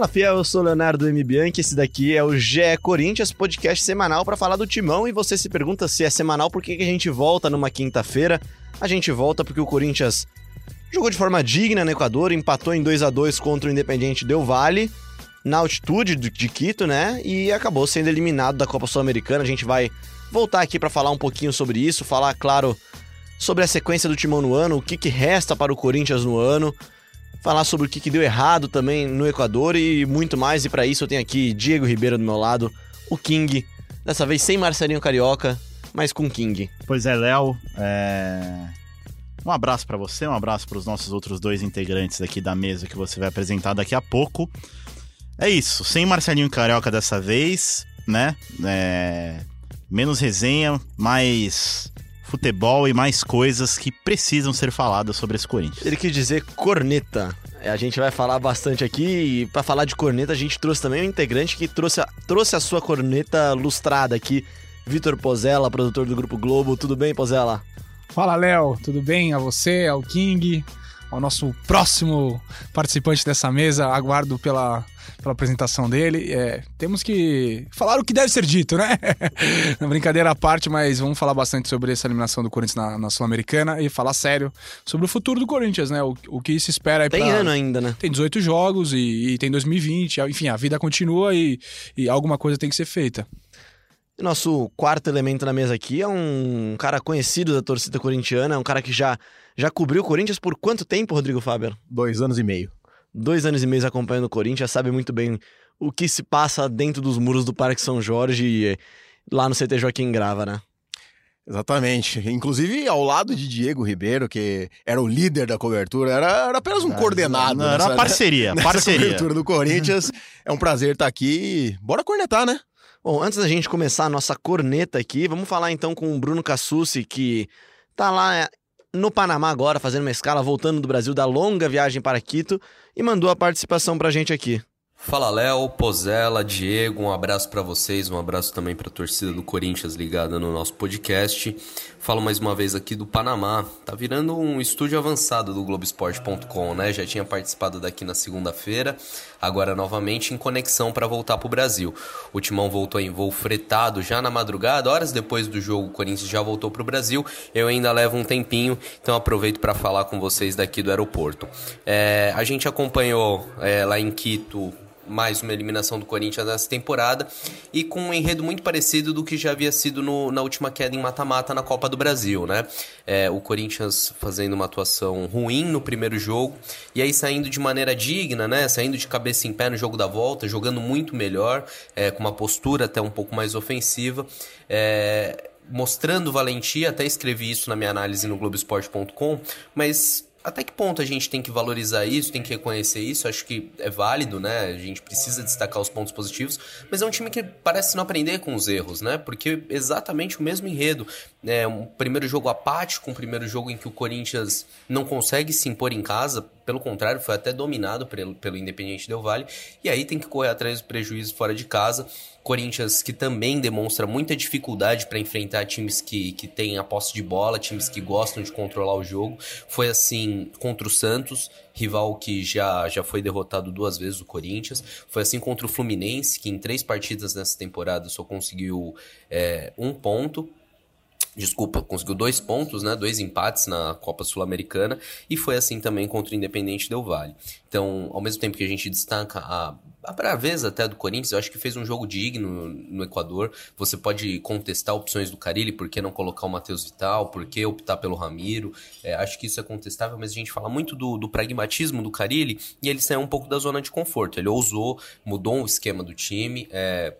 Fala fiel, eu sou Leonardo M. Bianchi, esse daqui é o GE Corinthians, podcast semanal para falar do timão. E você se pergunta se é semanal, por que, a gente volta numa quinta-feira? A gente volta porque o Corinthians jogou de forma digna no Equador, empatou em 2 a 2 contra o Independiente Del Valle, na altitude de Quito, né? E acabou sendo eliminado da Copa Sul-Americana. A gente vai voltar aqui para falar um pouquinho sobre isso, falar, claro, sobre a sequência do timão no ano, o que, que resta para o Corinthians no ano falar sobre o que, que deu errado também no Equador e muito mais. E para isso eu tenho aqui Diego Ribeiro do meu lado, o King, dessa vez sem Marcelinho Carioca, mas com King. Pois é, Léo. É... Um abraço para você, um abraço para os nossos outros dois integrantes aqui da mesa que você vai apresentar daqui a pouco. É isso, sem Marcelinho Carioca dessa vez, né? É... Menos resenha, mais futebol e mais coisas que precisam ser faladas sobre esse Corinthians. Ele quis dizer corneta. A gente vai falar bastante aqui e para falar de corneta a gente trouxe também um integrante que trouxe a, trouxe a sua corneta lustrada aqui, Vitor Pozella, produtor do Grupo Globo. Tudo bem, Pozella? Fala, Léo. Tudo bem? A você, ao King, ao nosso próximo participante dessa mesa. Aguardo pela pela apresentação dele. É, temos que falar o que deve ser dito, né? na brincadeira à parte, mas vamos falar bastante sobre essa eliminação do Corinthians na, na Sul-Americana e falar sério sobre o futuro do Corinthians, né? O, o que se espera aí Tem pra... ano ainda, né? Tem 18 jogos e, e tem 2020, enfim, a vida continua e, e alguma coisa tem que ser feita. Nosso quarto elemento na mesa aqui é um cara conhecido da torcida corintiana, um cara que já, já cobriu o Corinthians por quanto tempo, Rodrigo Faber? Dois anos e meio dois anos e meio acompanhando o Corinthians, sabe muito bem o que se passa dentro dos muros do Parque São Jorge e eh, lá no CT Joaquim Grava, né? Exatamente. Inclusive ao lado de Diego Ribeiro, que era o líder da cobertura, era, era apenas um coordenado. Não, era parceria, nessa parceria. cobertura do Corinthians. é um prazer estar aqui. Bora cornetar, né? Bom, antes da gente começar a nossa corneta aqui, vamos falar então com o Bruno Cassucci, que tá lá no Panamá agora, fazendo uma escala, voltando do Brasil da longa viagem para Quito e mandou a participação pra gente aqui. Fala Léo, Pozella, Diego, um abraço para vocês, um abraço também para a torcida do Corinthians ligada no nosso podcast. Falo mais uma vez aqui do Panamá. Tá virando um estúdio avançado do Globoesporte.com, né? Já tinha participado daqui na segunda-feira, agora novamente em conexão para voltar para o Brasil. O Timão voltou em voo fretado já na madrugada, horas depois do jogo, o Corinthians já voltou para o Brasil. Eu ainda levo um tempinho, então aproveito para falar com vocês daqui do aeroporto. É, a gente acompanhou é, lá em Quito mais uma eliminação do Corinthians nessa temporada e com um enredo muito parecido do que já havia sido no, na última queda em mata-mata na Copa do Brasil, né? É, o Corinthians fazendo uma atuação ruim no primeiro jogo e aí saindo de maneira digna, né? Saindo de cabeça em pé no jogo da volta, jogando muito melhor, é, com uma postura até um pouco mais ofensiva. É, mostrando valentia, até escrevi isso na minha análise no Globoesporte.com, mas até que ponto a gente tem que valorizar isso, tem que reconhecer isso? Acho que é válido, né? A gente precisa destacar os pontos positivos, mas é um time que parece não aprender com os erros, né? Porque exatamente o mesmo enredo. É um primeiro jogo apático, um primeiro jogo em que o Corinthians não consegue se impor em casa, pelo contrário, foi até dominado pelo, pelo Independiente Del Valle, e aí tem que correr atrás do prejuízo fora de casa. Corinthians que também demonstra muita dificuldade para enfrentar times que, que têm a posse de bola, times que gostam de controlar o jogo. Foi assim contra o Santos, rival que já, já foi derrotado duas vezes o Corinthians. Foi assim contra o Fluminense, que em três partidas nessa temporada só conseguiu é, um ponto. Desculpa, conseguiu dois pontos, né? Dois empates na Copa Sul-Americana e foi assim também contra o Independente Del Valle. Então, ao mesmo tempo que a gente destaca a, a braveza até do Corinthians, eu acho que fez um jogo digno no Equador. Você pode contestar opções do Carilli, por que não colocar o Matheus Vital, por que optar pelo Ramiro. É, acho que isso é contestável, mas a gente fala muito do, do pragmatismo do Carilli e ele saiu um pouco da zona de conforto. Ele ousou, mudou o esquema do time. É,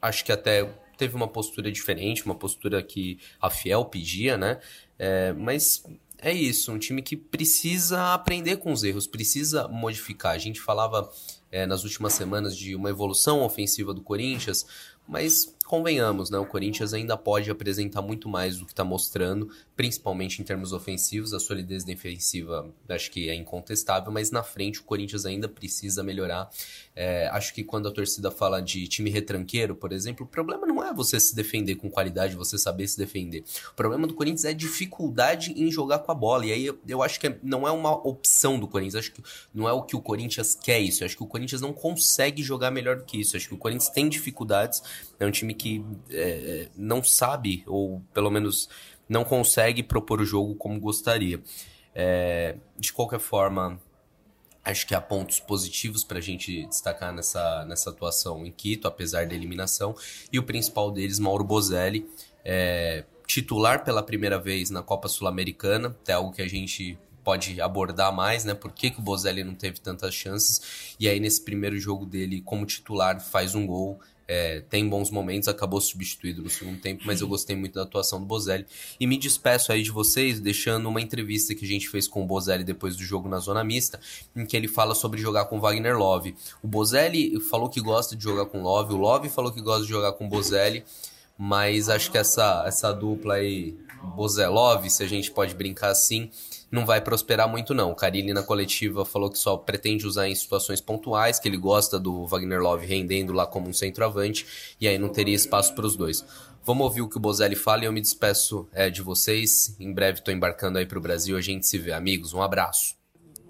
acho que até teve uma postura diferente, uma postura que a Fiel pedia, né? É, mas é isso, um time que precisa aprender com os erros, precisa modificar. A gente falava é, nas últimas semanas de uma evolução ofensiva do Corinthians, Mas convenhamos, né? O Corinthians ainda pode apresentar muito mais do que está mostrando, principalmente em termos ofensivos. A solidez defensiva acho que é incontestável, mas na frente o Corinthians ainda precisa melhorar. É, acho que quando a torcida fala de time retranqueiro, por exemplo, o problema não é você se defender com qualidade, você saber se defender. O problema do Corinthians é dificuldade em jogar com a bola. E aí eu, eu acho que não é uma opção do Corinthians. Acho que não é o que o Corinthians quer isso. Acho que o Corinthians não consegue jogar melhor do que isso. Acho que o Corinthians tem dificuldades. É um time que é, não sabe, ou pelo menos não consegue propor o jogo como gostaria. É, de qualquer forma, acho que há pontos positivos para a gente destacar nessa, nessa atuação em Quito, apesar da eliminação. E o principal deles, Mauro Bozelli, é, titular pela primeira vez na Copa Sul-Americana, é algo que a gente pode abordar mais, né? Por que, que o Bozelli não teve tantas chances? E aí, nesse primeiro jogo dele, como titular, faz um gol é, tem bons momentos, acabou substituído no segundo tempo, mas eu gostei muito da atuação do Bozelli. E me despeço aí de vocês, deixando uma entrevista que a gente fez com o Bozelli depois do jogo na Zona Mista, em que ele fala sobre jogar com Wagner Love. O Bozelli falou que gosta de jogar com Love, o Love falou que gosta de jogar com Bozelli, mas acho que essa, essa dupla aí, Bozelov, se a gente pode brincar assim, não vai prosperar muito não. O Carilli na coletiva falou que só pretende usar em situações pontuais, que ele gosta do Wagner Love rendendo lá como um centroavante, e aí não teria espaço para os dois. Vamos ouvir o que o Bozelli fala e eu me despeço é, de vocês. Em breve estou embarcando aí para o Brasil, a gente se vê. Amigos, um abraço.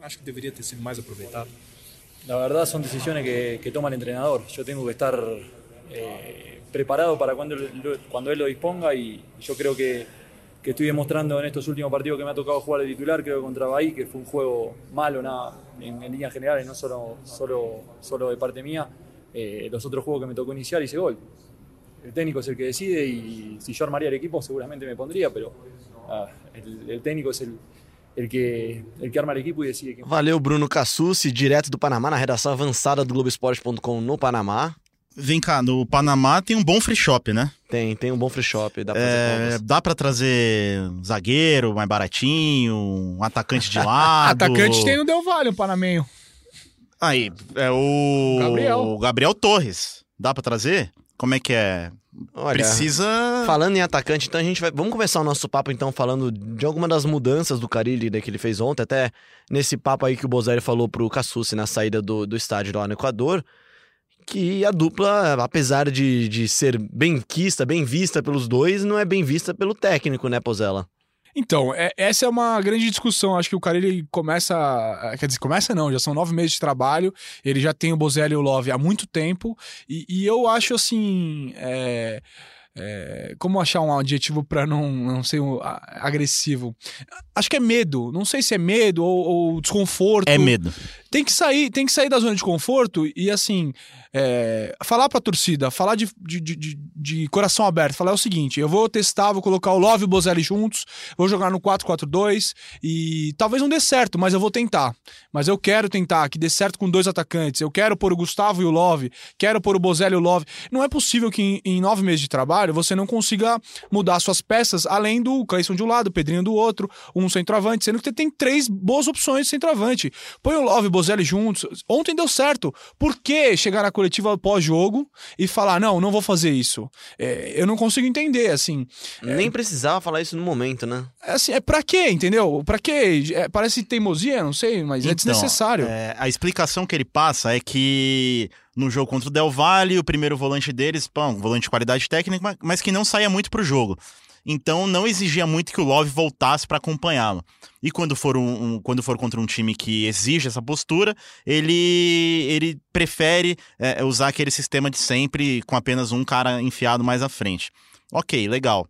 Acho que deveria ter sido mais aproveitado. La verdad son decisiones que, que toma el entrenador. Yo tengo que estar eh, preparado para cuando, cuando él lo disponga y yo creo que que estoy demostrando en estos últimos partidos que me ha tocado jugar de titular, creo que contra Bahí, que fue un juego malo nada, en, en líneas generales, no solo, solo, solo de parte mía, eh, los otros juegos que me tocó iniciar hice gol. El técnico es el que decide y si yo armaría el equipo seguramente me pondría, pero ah, el, el, técnico es el, el que, el que arma el equipo e decide. Valeu, Bruno Cassucci, direto do Panamá, na redação avançada do Globoesporte.com no Panamá. Vem cá, no Panamá tem um bom free shop, né? Tem, tem um bom free shop. Dá pra, é, dá pra trazer um zagueiro mais baratinho, um atacante de lado. atacante tem no Del Valle, um panamenho. Aí, é o Gabriel. o Gabriel Torres. Dá pra trazer? Como é que é? Olha, Precisa. Falando em atacante, então a gente vai. Vamos começar o nosso papo, então, falando de alguma das mudanças do Carilli né, que ele fez ontem, até nesse papo aí que o Bozelli falou pro Cassucci na saída do, do estádio lá no Equador que a dupla, apesar de, de ser bem quista, bem vista pelos dois, não é bem vista pelo técnico, né, Pozella? Então, é, essa é uma grande discussão. Acho que o cara ele começa. Quer dizer, começa não, já são nove meses de trabalho. Ele já tem o Bozelli e o Love há muito tempo. E, e eu acho assim. É, é, como achar um adjetivo para não, não ser um, agressivo? Acho que é medo. Não sei se é medo ou, ou desconforto. É medo. Tem que sair, tem que sair da zona de conforto e assim. É, falar pra torcida, falar de, de, de, de, coração aberto, falar o seguinte: eu vou testar, vou colocar o Love e o Bozelli juntos, vou jogar no 4-4-2 e talvez não dê certo, mas eu vou tentar. Mas eu quero tentar que dê certo com dois atacantes. Eu quero pôr o Gustavo e o Love, quero pôr o Bozelli e o Love. Não é possível que em, em nove meses de trabalho você não consiga mudar suas peças além do Cleison de um lado, Pedrinho do outro, um centroavante, sendo que você tem três boas opções de centroavante. Põe o Love e o Bozelli juntos. Ontem deu certo. Por que chegar na coletiva pós-jogo e falar, não, não vou fazer isso. É, eu não consigo entender, assim. Nem é, precisava falar isso no momento, né? É, assim, é pra quê, entendeu? Pra quê? É, parece teimosia, não sei, mas é então, é desnecessário. a explicação que ele passa é que no jogo contra o Del Valle, o primeiro volante deles, pão, volante de qualidade técnica, mas que não saía muito pro jogo então não exigia muito que o Love voltasse para acompanhá-lo. E quando for, um, um, quando for contra um time que exige essa postura, ele, ele prefere é, usar aquele sistema de sempre com apenas um cara enfiado mais à frente. Ok, legal.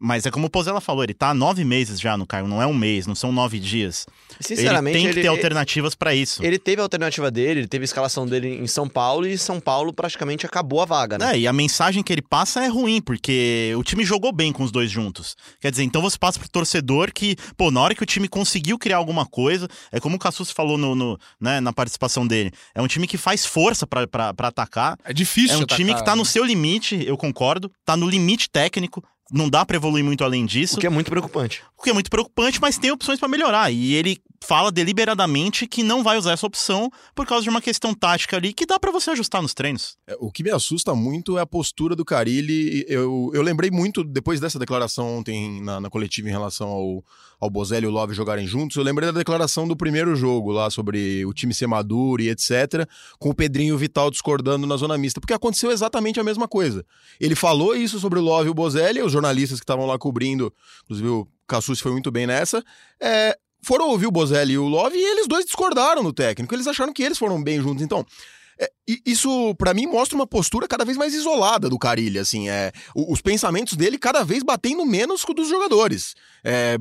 Mas é como o Pozella falou, ele tá há nove meses já no cargo, não é um mês, não são nove dias. Sinceramente, ele tem que ele, ter alternativas para isso. Ele teve a alternativa dele, ele teve a escalação dele em São Paulo e São Paulo praticamente acabou a vaga, né? É, e a mensagem que ele passa é ruim, porque o time jogou bem com os dois juntos. Quer dizer, então você passa pro torcedor que, pô, na hora que o time conseguiu criar alguma coisa, é como o Cassus falou no, no né, na participação dele, é um time que faz força para atacar. É difícil É um atacar, time que tá no né? seu limite, eu concordo, tá no limite técnico, não dá para evoluir muito além disso. O que é muito preocupante. O que é muito preocupante, mas tem opções para melhorar. E ele fala deliberadamente que não vai usar essa opção por causa de uma questão tática ali que dá para você ajustar nos treinos. É, o que me assusta muito é a postura do Carilli. Eu, eu lembrei muito, depois dessa declaração ontem na, na coletiva em relação ao, ao Bozelli e o Love jogarem juntos, eu lembrei da declaração do primeiro jogo lá sobre o time ser maduro e etc., com o Pedrinho Vital discordando na zona mista, porque aconteceu exatamente a mesma coisa. Ele falou isso sobre o Love e o Bozelli, os jornalistas que estavam lá cobrindo, inclusive o Cassus foi muito bem nessa, é, foram ouvir o Bozelli e o Love e eles dois discordaram no técnico. Eles acharam que eles foram bem juntos. Então, é, isso para mim mostra uma postura cada vez mais isolada do Carilli, assim, é, os pensamentos dele cada vez batendo menos com dos jogadores. É,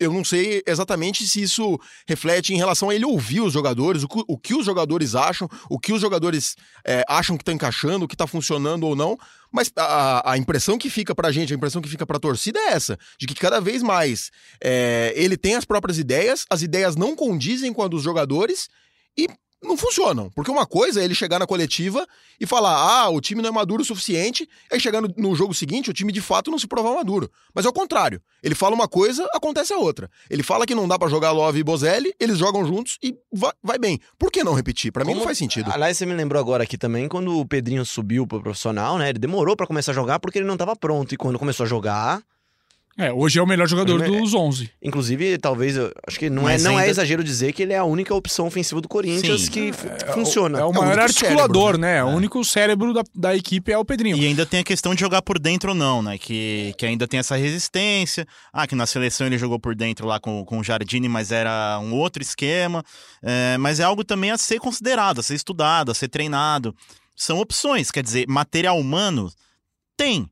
eu não sei exatamente se isso reflete em relação a ele ouvir os jogadores, o, o que os jogadores acham, o que os jogadores é, acham que tá encaixando, o que tá funcionando ou não, mas a, a, impressão que fica pra gente, a impressão que fica pra torcida é essa: de que cada vez mais é, ele tem as próprias ideias, as ideias não condizem com a dos jogadores e não funcionam. Porque uma coisa é ele chegar na coletiva e falar: ah, o time não é maduro o suficiente, aí chegar no, no, jogo seguinte, o time de fato não se provar maduro. Mas é o contrário. Ele fala uma coisa, acontece a outra. Ele fala que não dá para jogar Love e Bozelli, eles jogam juntos e vai, vai bem. Por que não repetir? Para mim não faz sentido. Aliás, você me lembrou agora aqui também, quando o Pedrinho subiu pro profissional, né? Ele demorou para começar a jogar porque ele não tava pronto. E quando começou a jogar é, hoje é o melhor jogador é, dos 11. Inclusive, talvez, eu acho que não, é, não é ainda... é exagero dizer que ele é a única opção ofensiva do Corinthians Sim. que é, funciona. É o, é o maior é o articulador, cérebro, né? né? O único cérebro da, da equipe é o Pedrinho. E ainda tem a questão de jogar por dentro ou não, né? Que, que ainda tem essa resistência. Ah, que na seleção ele jogou por dentro lá com, com o Jardine, mas era um outro esquema. É, mas é algo também a ser considerado, a ser estudado, a ser treinado. São opções, quer dizer, material humano tem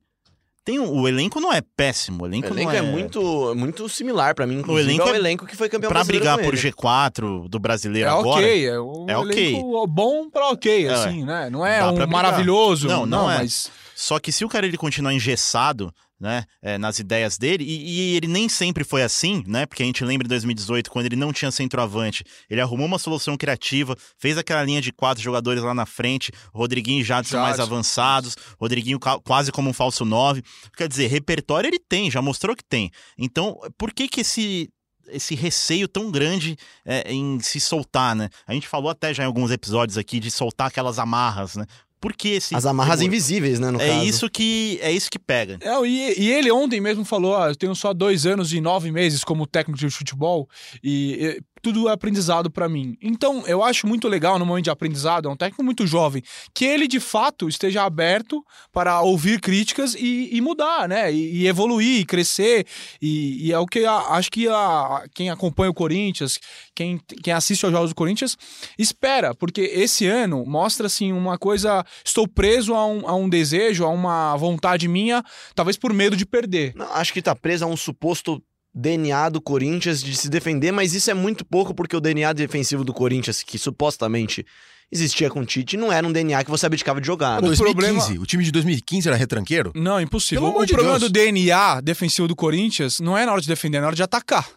tem um, o elenco não é péssimo. O elenco, o elenco é... é... muito, muito similar para mim, inclusive, o elenco ao é... elenco que foi campeão pra brigar por G4 do brasileiro é agora. Okay, é um é ok, bom pra ok, é. assim, né? Não é um maravilhoso. Não, não, não é. Mas... Só que se o cara ele continuar engessado, né, é, nas ideias dele, e, e, ele nem sempre foi assim, né, porque a gente lembra em 2018, quando ele não tinha centroavante, ele arrumou uma solução criativa, fez aquela linha de quatro jogadores lá na frente, Rodriguinho e Jadson mais avançados, Rodriguinho quase como um falso nove, quer dizer, repertório ele tem, já mostrou que tem, então por que que esse esse receio tão grande é, em se soltar, né? A gente falou até já em alguns episódios aqui de soltar aquelas amarras, né? Por que esse. As amarras invisíveis, né? No é caso. isso que é isso que pega. É, e, e, ele ontem mesmo falou: ah, eu tenho só dois anos e nove meses como técnico de futebol. E, tudo é aprendizado para mim. Então, eu acho muito legal no momento de aprendizado, é um técnico muito jovem, que ele de fato esteja aberto para ouvir críticas e, e mudar, né? E, e, evoluir, e crescer. E, e, é o que a, acho que a, quem acompanha o Corinthians, quem, quem assiste aos jogos do Corinthians, espera, porque esse ano mostra assim uma coisa. Estou preso a um, a um desejo, a uma vontade minha, talvez por medo de perder. Não, acho que tá preso a um suposto DNA do Corinthians de se defender, mas isso é muito pouco porque o DNA defensivo do Corinthians, que supostamente existia com o Tite, não era um DNA que você abdicava de jogar. O 2015, problema... o time de 2015 era retranqueiro? Não, impossível. Pelo o de problema Deus. do DNA defensivo do Corinthians não é na hora de defender, é na hora de atacar.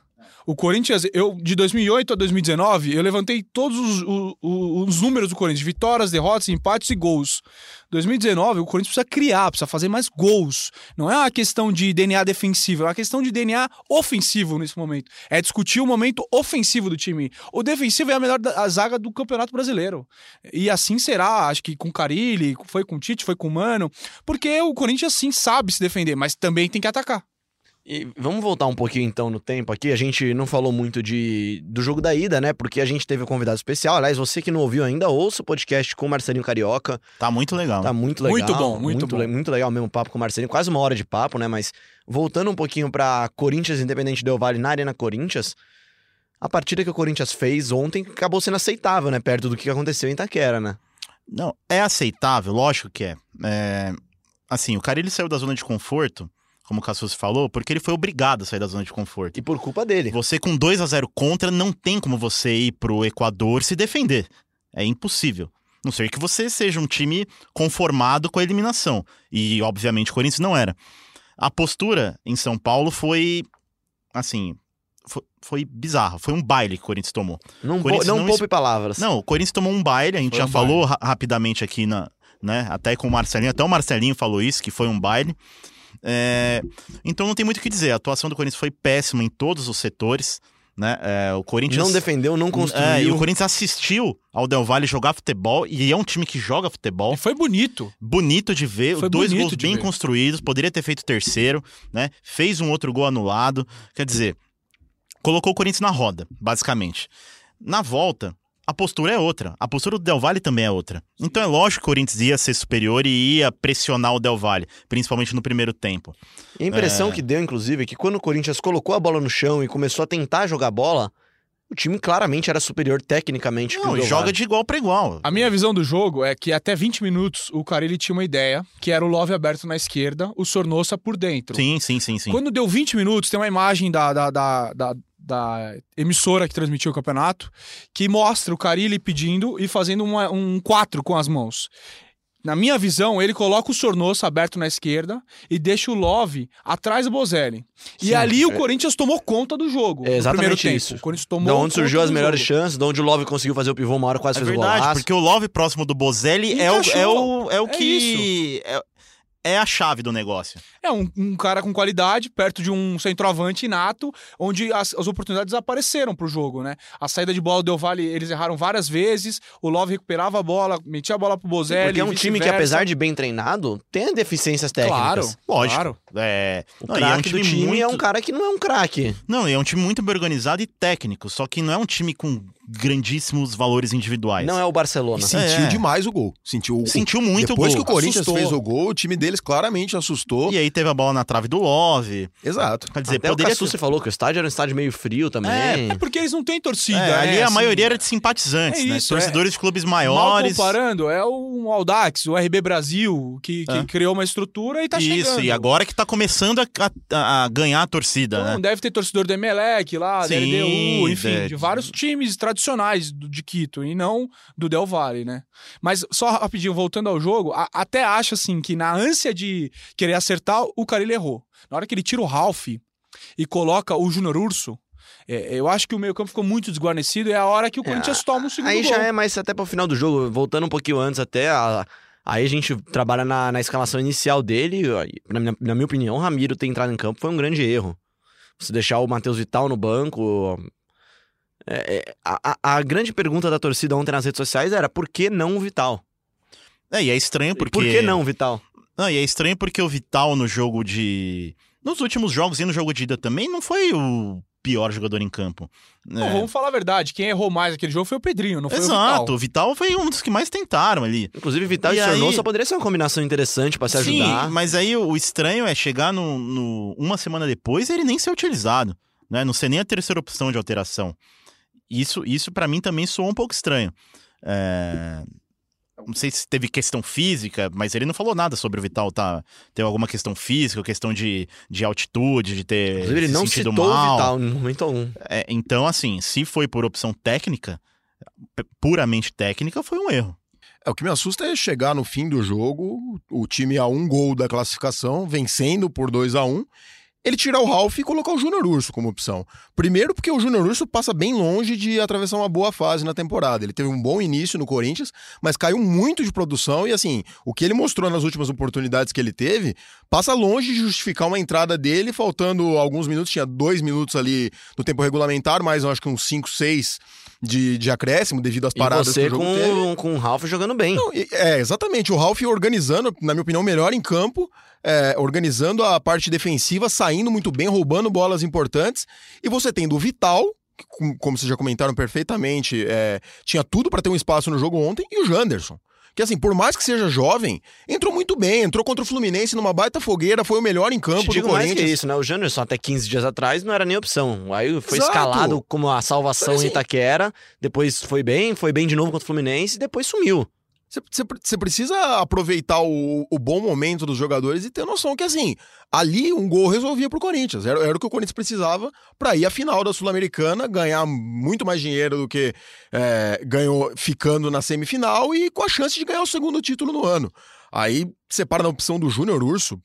O Corinthians, eu de 2008 a 2019, eu levantei todos os, os, os, números do Corinthians: vitórias, derrotas, empates e gols. 2019, o Corinthians precisa criar, precisa fazer mais gols. Não é uma questão de DNA defensivo, é uma questão de DNA ofensivo nesse momento. É discutir o momento ofensivo do time. O defensivo é a melhor da, a zaga do Campeonato Brasileiro. E assim será, acho que com Carilli, foi com Tite, foi com Mano, porque o Corinthians sim sabe se defender, mas também tem que atacar. E vamos voltar um pouquinho então no tempo aqui. A gente não falou muito de, do jogo da ida, né? Porque a gente teve um convidado especial. Aliás, você que não ouviu ainda, ouça o podcast com o Marcelinho Carioca. Tá muito legal. Tá muito legal. Muito bom, muito, muito bom. muito legal mesmo o papo com o Marcelinho. Quase uma hora de papo, né? Mas voltando um pouquinho pra Corinthians Independente Del Vale na Arena Corinthians, a partida que o Corinthians fez ontem acabou sendo aceitável, né? Perto do que aconteceu em Itaquera, né? Não, é aceitável, lógico que é. é... Assim, o cara ele saiu da zona de conforto como o Cassus falou, porque ele foi obrigado a sair da zona de conforto. E por culpa dele. Você com 2 a 0 contra, não tem como você ir pro Equador se defender. É impossível. Não ser que você seja um time conformado com a eliminação. E, obviamente, o Corinthians não era. A postura em São Paulo foi. Assim. Foi, foi bizarra. Foi um baile que o Corinthians tomou. Não, Corinthians não, não poupe palavras. Não, o Corinthians tomou um baile. A gente foi já um falou ra rapidamente aqui na. Né, até com o Marcelinho, até o Marcelinho falou isso, que foi um baile. É, então não tem muito o que dizer. A atuação do Corinthians foi péssima em todos os setores. né? É, o Corinthians Não defendeu, não construiu. É, e o Corinthians assistiu ao Del Valle jogar futebol, e é um time que joga futebol. E foi bonito. Bonito de ver, Foi dois gols bem ver. construídos, poderia ter feito o terceiro, né? Fez um outro gol anulado. Quer dizer, colocou o Corinthians na roda, basicamente. Na volta, a postura é outra. A postura do Del Valle também é outra. Então é lógico que o Corinthians ia ser superior e ia pressionar o Del Valle, principalmente no primeiro tempo. E a impressão É. que deu, inclusive, é que quando o Corinthians colocou a bola no chão e começou a tentar jogar bola, o time claramente era superior tecnicamente que Não, o e Del joga de igual para igual. A minha visão do jogo é que até 20 minutos o Carilli tinha uma ideia, que era o Love aberto na esquerda, o Sornosa por dentro. Sim, sim, sim, sim. Quando deu 20 minutos, tem uma imagem da, da, da, da- da emissora que transmitiu o campeonato que mostra o Carilli pedindo e fazendo uma- um 4 com as mãos. Na minha visão, ele coloca o Sornosa aberto na esquerda e deixa o Love atrás do Bozelli. E Sim, ali o é- Corinthians tomou conta do jogo. É no exatamente primeiro tempo. isso. O Corinthians De tomou onde surgiu conta as melhores jogo. chances, de onde o Love conseguiu fazer o pivô uma hora, quase É fez o verdade, golaço. porque o Love próximo do Bozelli é o, é o, é o É que. É, é a chave do negócio. É um, um cara com qualidade, perto de um centroavante inato, onde as, as oportunidades apareceram pro jogo, né? A saída de bola do Del Valle, eles erraram várias vezes, o Love recuperava a bola, metia a bola pro Bozelli. Porque é um time que, apesar de bem treinado, tem deficiências técnicas. Claro, Lógico. claro. É, O não, e é um craque do time muito... é um cara que não é um craque. Não, e é um time muito bem organizado e técnico, só que não é um time com grandíssimos valores individuais. Não é o Barcelona. E sentiu É. demais o gol. Sentiu, Sentiu muito Depois o que o gol. Corinthians Assustou. fez o gol, o time deles claramente assustou. E aí teve a bola na trave do Love. Exato. Quer dizer, Até o poderia Cassucci falou que o estádio era um estádio meio frio também. É porque eles não têm torcida. É, né? ali a Assim, maioria era de simpatizantes, É né? isso, Torcedores de clubes Mal maiores. comparando, é o Audax, o RB Brasil, que, que É. criou uma estrutura e tá Isso, chegando. e agora que tá começando a, a- a ganhar a torcida, Então, né? deve ter torcedor do Emelec lá, da Sim, LDU, enfim, é. de vários times tradicionais do- de Quito e não do Del Valle, né? Mas só rapidinho, voltando ao jogo, a- até acho assim que na ânsia de querer acertar, o Carilho errou. Na hora que ele tira o Ralph e coloca o Júnior Urso, é, eu acho que o meio-campo ficou muito desguarnecido e é a hora que o Corinthians toma o segundo Aí gol. já é mais até pro final do jogo, voltando um pouquinho antes até, a- aí a gente trabalha na, na escalação inicial dele, na minha, na minha opinião, o Ramiro ter entrado em campo foi um grande erro. Você deixar o Matheus Vital no banco... é, é, a, a- grande pergunta da torcida ontem nas redes sociais era por que não o Vital? É, e é estranho porque. Por que não o Vital? Não, e é estranho porque o Vital no jogo de. Nos últimos jogos e no jogo de ida também não foi o pior jogador em campo. Não, É. vamos falar a verdade, quem errou mais aquele jogo foi o Pedrinho, não foi o Exato, Vital. o Vital foi um dos que mais tentaram ali. Inclusive, Vital e, E aí- Sornosa poderia ser uma combinação interessante pra se ajudar. Sim, mas aí o, o estranho é chegar no, no- uma semana depois e ele nem ser utilizado, né? Não ser nem a terceira opção de alteração. Isso, isso para mim também soou um pouco estranho. É, Não sei se teve questão física, mas ele não falou nada sobre o Vital tá ter alguma questão física, questão de, de altitude, de ter Inclusive, ele se não sentido citou mal. o Vital em momento algum. É, então, assim, se foi por opção técnica, puramente técnica, foi um erro. É, o que me assusta é chegar no fim do jogo, o time a um gol da classificação, vencendo por 2 a 1 um, ele tirar o Ralph e colocar o Júnior Urso como opção. Primeiro porque o Júnior Urso passa bem longe de atravessar uma boa fase na temporada. Ele teve um bom início no Corinthians, mas caiu muito de produção e assim, o que ele mostrou nas últimas oportunidades que ele teve, passa longe de justificar uma entrada dele, faltando alguns minutos, tinha dois minutos ali no tempo regulamentar, mais acho que uns 5, 6 de, de acréscimo devido às E paradas você que o jogo teve. com, com o Ralf jogando bem. Não, e- é, exatamente. O Ralf organizando, na minha opinião, melhor em campo, é, organizando a parte defensiva, saindo muito bem, roubando bolas importantes. E você tendo o Vital, que, com- como vocês já comentaram perfeitamente, é, tinha tudo para ter um espaço no jogo ontem, e o Janderson. Que assim, por mais que seja jovem, entrou muito bem, entrou contra o Fluminense numa baita fogueira, foi o melhor em campo Te do digo mais que Corinthians. isso, né? O Janderson até 15 dias atrás não era nem opção. Aí foi Exato. escalado como a salvação Mas, em assim, Itaquera, depois foi bem, foi bem de novo contra o Fluminense e depois sumiu. Você precisa aproveitar o, o bom momento dos jogadores e ter noção que, assim, ali um gol resolvia pro Corinthians. Era, era o que o Corinthians precisava para ir à final da Sul-Americana, ganhar muito mais dinheiro do que é, ganhou ficando na semifinal e com a chance de ganhar o segundo título no ano. Aí separa na opção do Júnior Urso,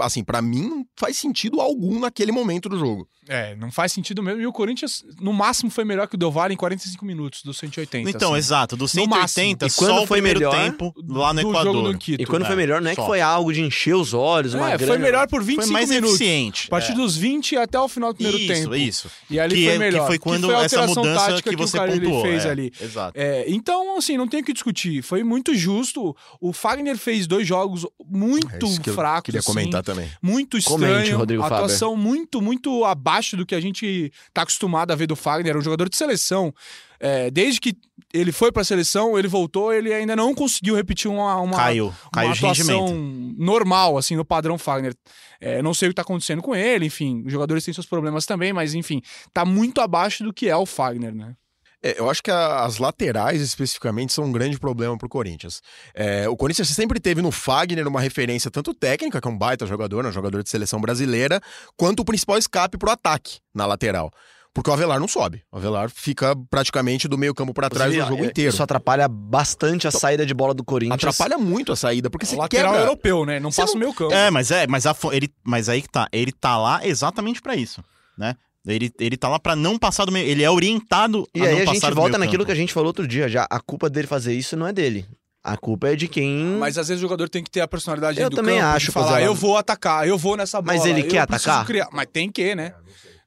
assim, para mim não faz sentido algum naquele momento do jogo. É, não faz sentido mesmo. E o Corinthians, no máximo, foi melhor que o Del Valle em 45 minutos, dos 180. Então, assim. exato, do No 180, máximo. E quando só o foi primeiro melhor, tempo lá no do Equador. jogo do Quito. E quando É, foi melhor, não é que só. foi algo de encher os olhos, uma É, grana. foi melhor por 25 Foi mais minutos. eficiente. A partir é. dos 20 até o final do primeiro isso, tempo. Isso, E ali que, foi é- melhor. que foi quando foi a essa mudança tática que você o Carille pontuou. fez é, ali. Exato. É, então, assim, não tem o que discutir. Foi muito justo. O Fagner fez dois jogos muito É que fracos. Queria assim, comentar também. Muito Comente, estranho. Rodrigo Faber. atuação muito, muito abaixo do que a gente tá acostumado a ver do Fagner. Era um jogador de seleção. É, desde que ele foi pra seleção, ele voltou, ele ainda não conseguiu repetir uma, uma, Caiu, caiu uma atuação rendimento. normal, assim, no padrão Fagner. É, não sei o que tá acontecendo com ele, enfim, os jogadores têm seus problemas também, mas enfim, tá muito abaixo do que é o Fagner, né? É, eu acho que a- as laterais, especificamente, são um grande problema pro Corinthians. É, o Corinthians sempre teve no Fagner uma referência tanto técnica, que é um baita jogador, né, um jogador de seleção brasileira, quanto o principal escape pro ataque na lateral. Porque o Avelar não sobe. O Avelar fica praticamente do meio campo para trás o jogo é, inteiro. Isso atrapalha bastante a saída de bola do Corinthians. Atrapalha muito a saída, porque você lateral quebra... europeu, né? Não Você passa não- o meio campo. É, mas é, mas, a ele, mas aí que tá. Ele tá lá exatamente pra isso, né? Ele, ele tá lá pra não passar do meio. Ele é orientado E a aí não a gente volta naquilo campo. que a gente falou outro dia. Já a culpa dele fazer isso não é dele. A culpa é de quem. Mas às vezes o jogador tem que ter a personalidade Eu do também campo, de acho, falar, Pozella. eu vou atacar, eu vou nessa bola. Mas ele eu quer atacar? criar. Mas tem que, né?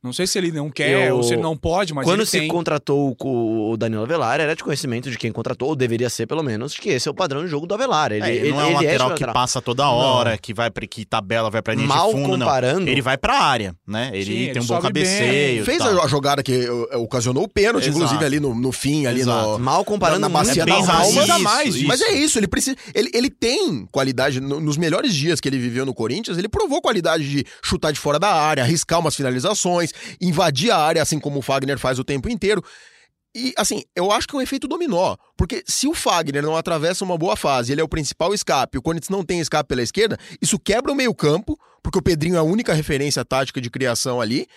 Não sei se ele não quer Eu- ou se ele não pode, mas Quando ele se tem. contratou o o Danilo Avelar, era de conhecimento de quem contratou, ou deveria ser pelo menos, que esse é o padrão de jogo do Avelar. Ele, É, ele ele- não é um ele lateral esse que passa toda hora, que vai pra, que tabela, vai pra linha Mal de fundo, não. comparando, Ele vai pra área, né? Ele Sim, tem ele um bom cabeceio. Fez tal. a, jogada que eh, ocasionou o pênalti, Exato. inclusive ali no, no fim, ali Exato. no... mal comparando na muito bacia bem da alma, mais, isso. Mas é isso, ele precisa. Ele, ele tem qualidade. no- nos melhores dias que ele viveu no Corinthians, ele provou qualidade de chutar de fora da área, arriscar umas finalizações, invadir a área, assim como o Fagner faz o tempo inteiro. E, assim, eu acho que é um efeito dominó. Porque se o Fagner não atravessa uma boa fase, ele é o principal escape, o Corinthians não tem escape pela esquerda, isso quebra o meio-campo, porque o Pedrinho é a única referência tática de criação ali.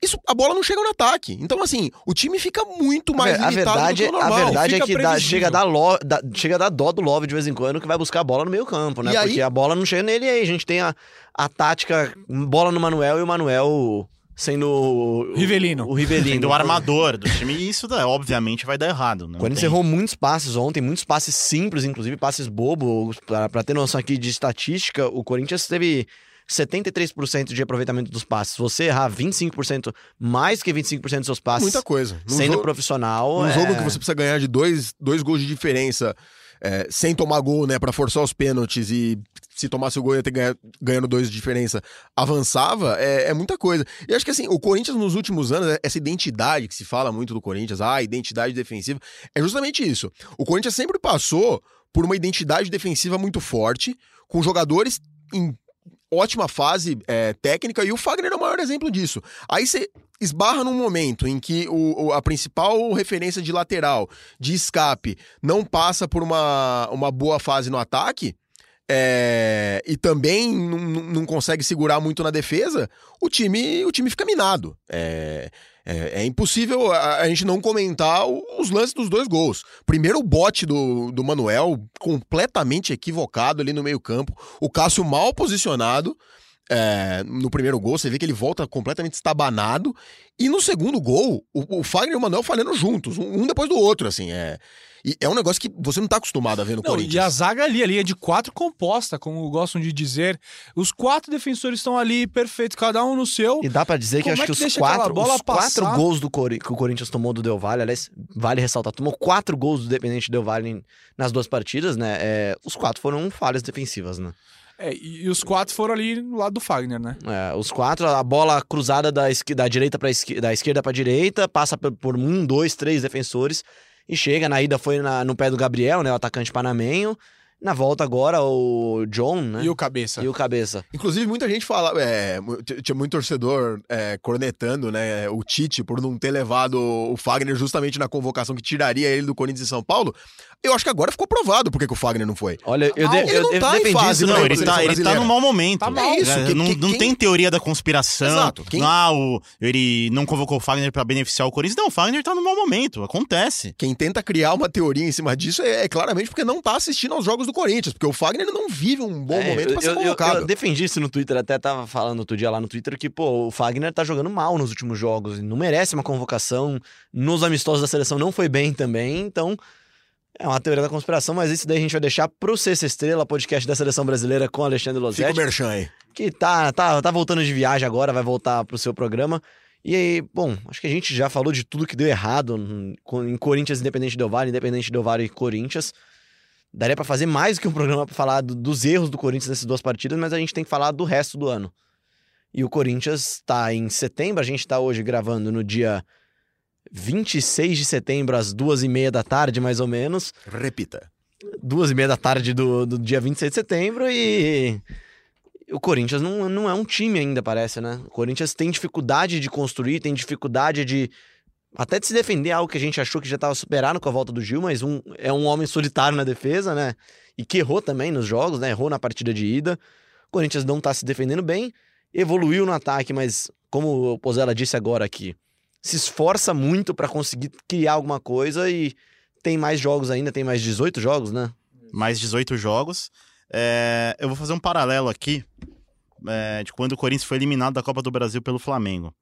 Isso, a bola não chega no ataque. Então, assim, o time fica muito mais a verdade, do que o a normal. verdade é que dá- chega, a dar lo, dá- chega a dar dó do Love de vez em quando que vai buscar a bola no meio campo, né? E aí- Porque a bola não chega nele e aí a gente tem a, a tática bola no Manuel e o Manuel sendo o- Rivelino. O Rivelino. Sendo o armador do time, e isso dá- obviamente vai dar errado. Não O Corinthians tem- errou muitos passes ontem, muitos passes simples, inclusive passes bobos. Pra, pra ter noção aqui de estatística, o Corinthians teve 73% de aproveitamento dos passes. Você errar 25%, mais que 25% dos seus passes, Muita coisa. Num sendo jogo- profissional. Um é... jogo que você precisa ganhar de dois, dois gols de diferença é, sem tomar gol, né? Pra forçar os pênaltis e se tomasse o gol ia ter ganha, ganhando dois de diferença, avançava, é, é muita coisa. E acho que assim, o Corinthians nos últimos anos, essa identidade que se fala muito do Corinthians, ah, identidade defensiva, é justamente isso. O Corinthians sempre passou por uma identidade defensiva muito forte, com jogadores em ótima fase é, técnica, e o Fagner é o maior exemplo disso. Aí você esbarra num momento em que o, a principal referência de lateral, de escape, não passa por uma, uma boa fase no ataque. é, e também não, não- consegue segurar muito na defesa, o time, o time fica minado. É, é, é impossível a, a gente não comentar os lances dos dois gols. Primeiro, o bote do, do Manuel, completamente equivocado ali no meio-campo. O Cássio mal posicionado. É, no primeiro gol, você vê que ele volta completamente estabanado. E no segundo gol, o, o Fagner e o Manuel falhando juntos, um, um depois do outro, assim. É, e é um negócio que você não tá acostumado a ver no Não, Corinthians. e a zaga ali, ali é de quatro composta, como gostam de dizer. Os quatro defensores estão ali perfeitos, cada um no seu. E dá pra dizer que Como acho é que, que os quatro, bola os quatro gols do Cori- que o Corinthians tomou do Del Valle, aliás, vale ressaltar, tomou quatro gols do Dependente Del Valle nas duas partidas, né? É, os quatro foram falhas defensivas, né? É, e, e os quatro foram ali no lado do Fagner, né? É, os quatro, a bola cruzada da, esqui- da direita para da esquerda para direita, passa por, por um, dois, três defensores e chega. Na ida foi na- no pé do Gabriel, né? O atacante panamenho. Na volta agora, o John, né? E o cabeça. E o cabeça. Inclusive, muita gente fala. é, tinha muito torcedor é, cornetando, né? O Tite por não ter levado o Fagner justamente na convocação que tiraria ele do Corinthians e São Paulo. Eu acho que agora ficou provado porque que o Fagner não foi. Olha, eu, Ah, de, ele eu, não eu tá em defendi fase, isso não, no- ele tá, ele tá no mau momento. Tá mal. É, isso, que- não, que- não quem- tem teoria da conspiração. Exato, quem- Ah, o, ele não convocou o Fagner pra beneficiar o Corinthians. Não, o Fagner tá no mau momento. Acontece. Quem tenta criar uma teoria em cima disso é, é claramente porque não tá assistindo aos jogos do Corinthians, porque o Fagner ele não vive um bom É, momento pra eu, ser eu- colocado. eu defendi isso no Twitter, até tava falando outro dia lá no Twitter que, pô, o Fagner tá jogando mal nos últimos jogos, não merece uma convocação, nos amistosos da seleção não foi bem também, então é uma teoria da conspiração, mas isso daí a gente vai deixar pro Sexta Estrela, podcast da seleção brasileira com Alexandre Fica o Losetti, merchan aí. que tá, tá, tá voltando de viagem agora, vai voltar pro seu programa. E aí, bom, acho que a gente já falou de tudo que deu errado em Corinthians, Independente Del Vale, Independente Del Vale e Corinthians. Daria pra fazer mais do que um programa pra falar do- dos erros do Corinthians nessas duas partidas, mas a gente tem que falar do resto do ano. E o Corinthians tá em setembro, a gente tá hoje gravando no dia 26 de setembro, às duas e meia da tarde, mais ou menos Repita. duas e meia da tarde do, do dia 26 de setembro e o Corinthians não, não é um time ainda, parece, né? O Corinthians tem dificuldade de construir, tem dificuldade de até de se defender, algo que a gente achou que já estava superado com a volta do Gil, mas um, é um homem solitário na defesa, né? E que errou também nos jogos, né? Errou na partida de ida. O Corinthians não tá se defendendo bem, evoluiu no ataque, mas como o Pozella disse agora aqui, se esforça muito para conseguir criar alguma coisa e tem mais jogos ainda, tem mais 18 jogos, né? mais 18 jogos. É, eu vou fazer um paralelo aqui é, de quando o Corinthians foi eliminado da Copa do Brasil pelo Flamengo.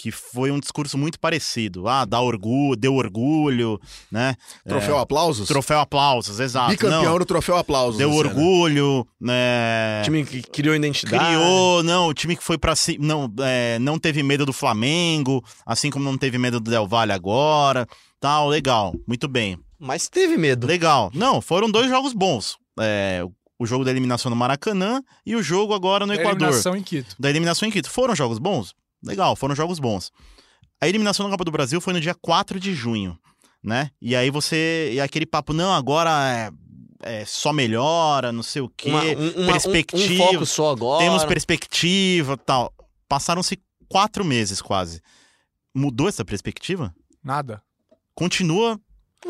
Que foi um discurso muito parecido. Ah, dá orgulho, deu orgulho, né? Troféu aplausos? Troféu aplausos, exato. Bicampeão Não, no troféu aplausos. deu orgulho, né? O time que criou identidade. Criou, não, o time que foi pra cima, não, é, não teve medo do Flamengo, assim como não teve medo do Del Valle agora, tal, legal, muito bem. Mas teve medo. Legal. Não, foram dois jogos bons. É, o jogo da eliminação no Maracanã e o jogo agora no Equador. Eliminação em Quito. Da eliminação em Quito. Foram jogos bons? Legal, foram jogos bons. A eliminação na Copa do Brasil foi no dia 4 de junho, né? E aí você. E aquele papo, não, agora é, é só melhora, não sei o quê. Uma- um- uma- um- perspectiva. Um, foco só agora. Temos perspectiva tal. Passaram-se quatro meses quase. Mudou essa perspectiva? Nada. Continua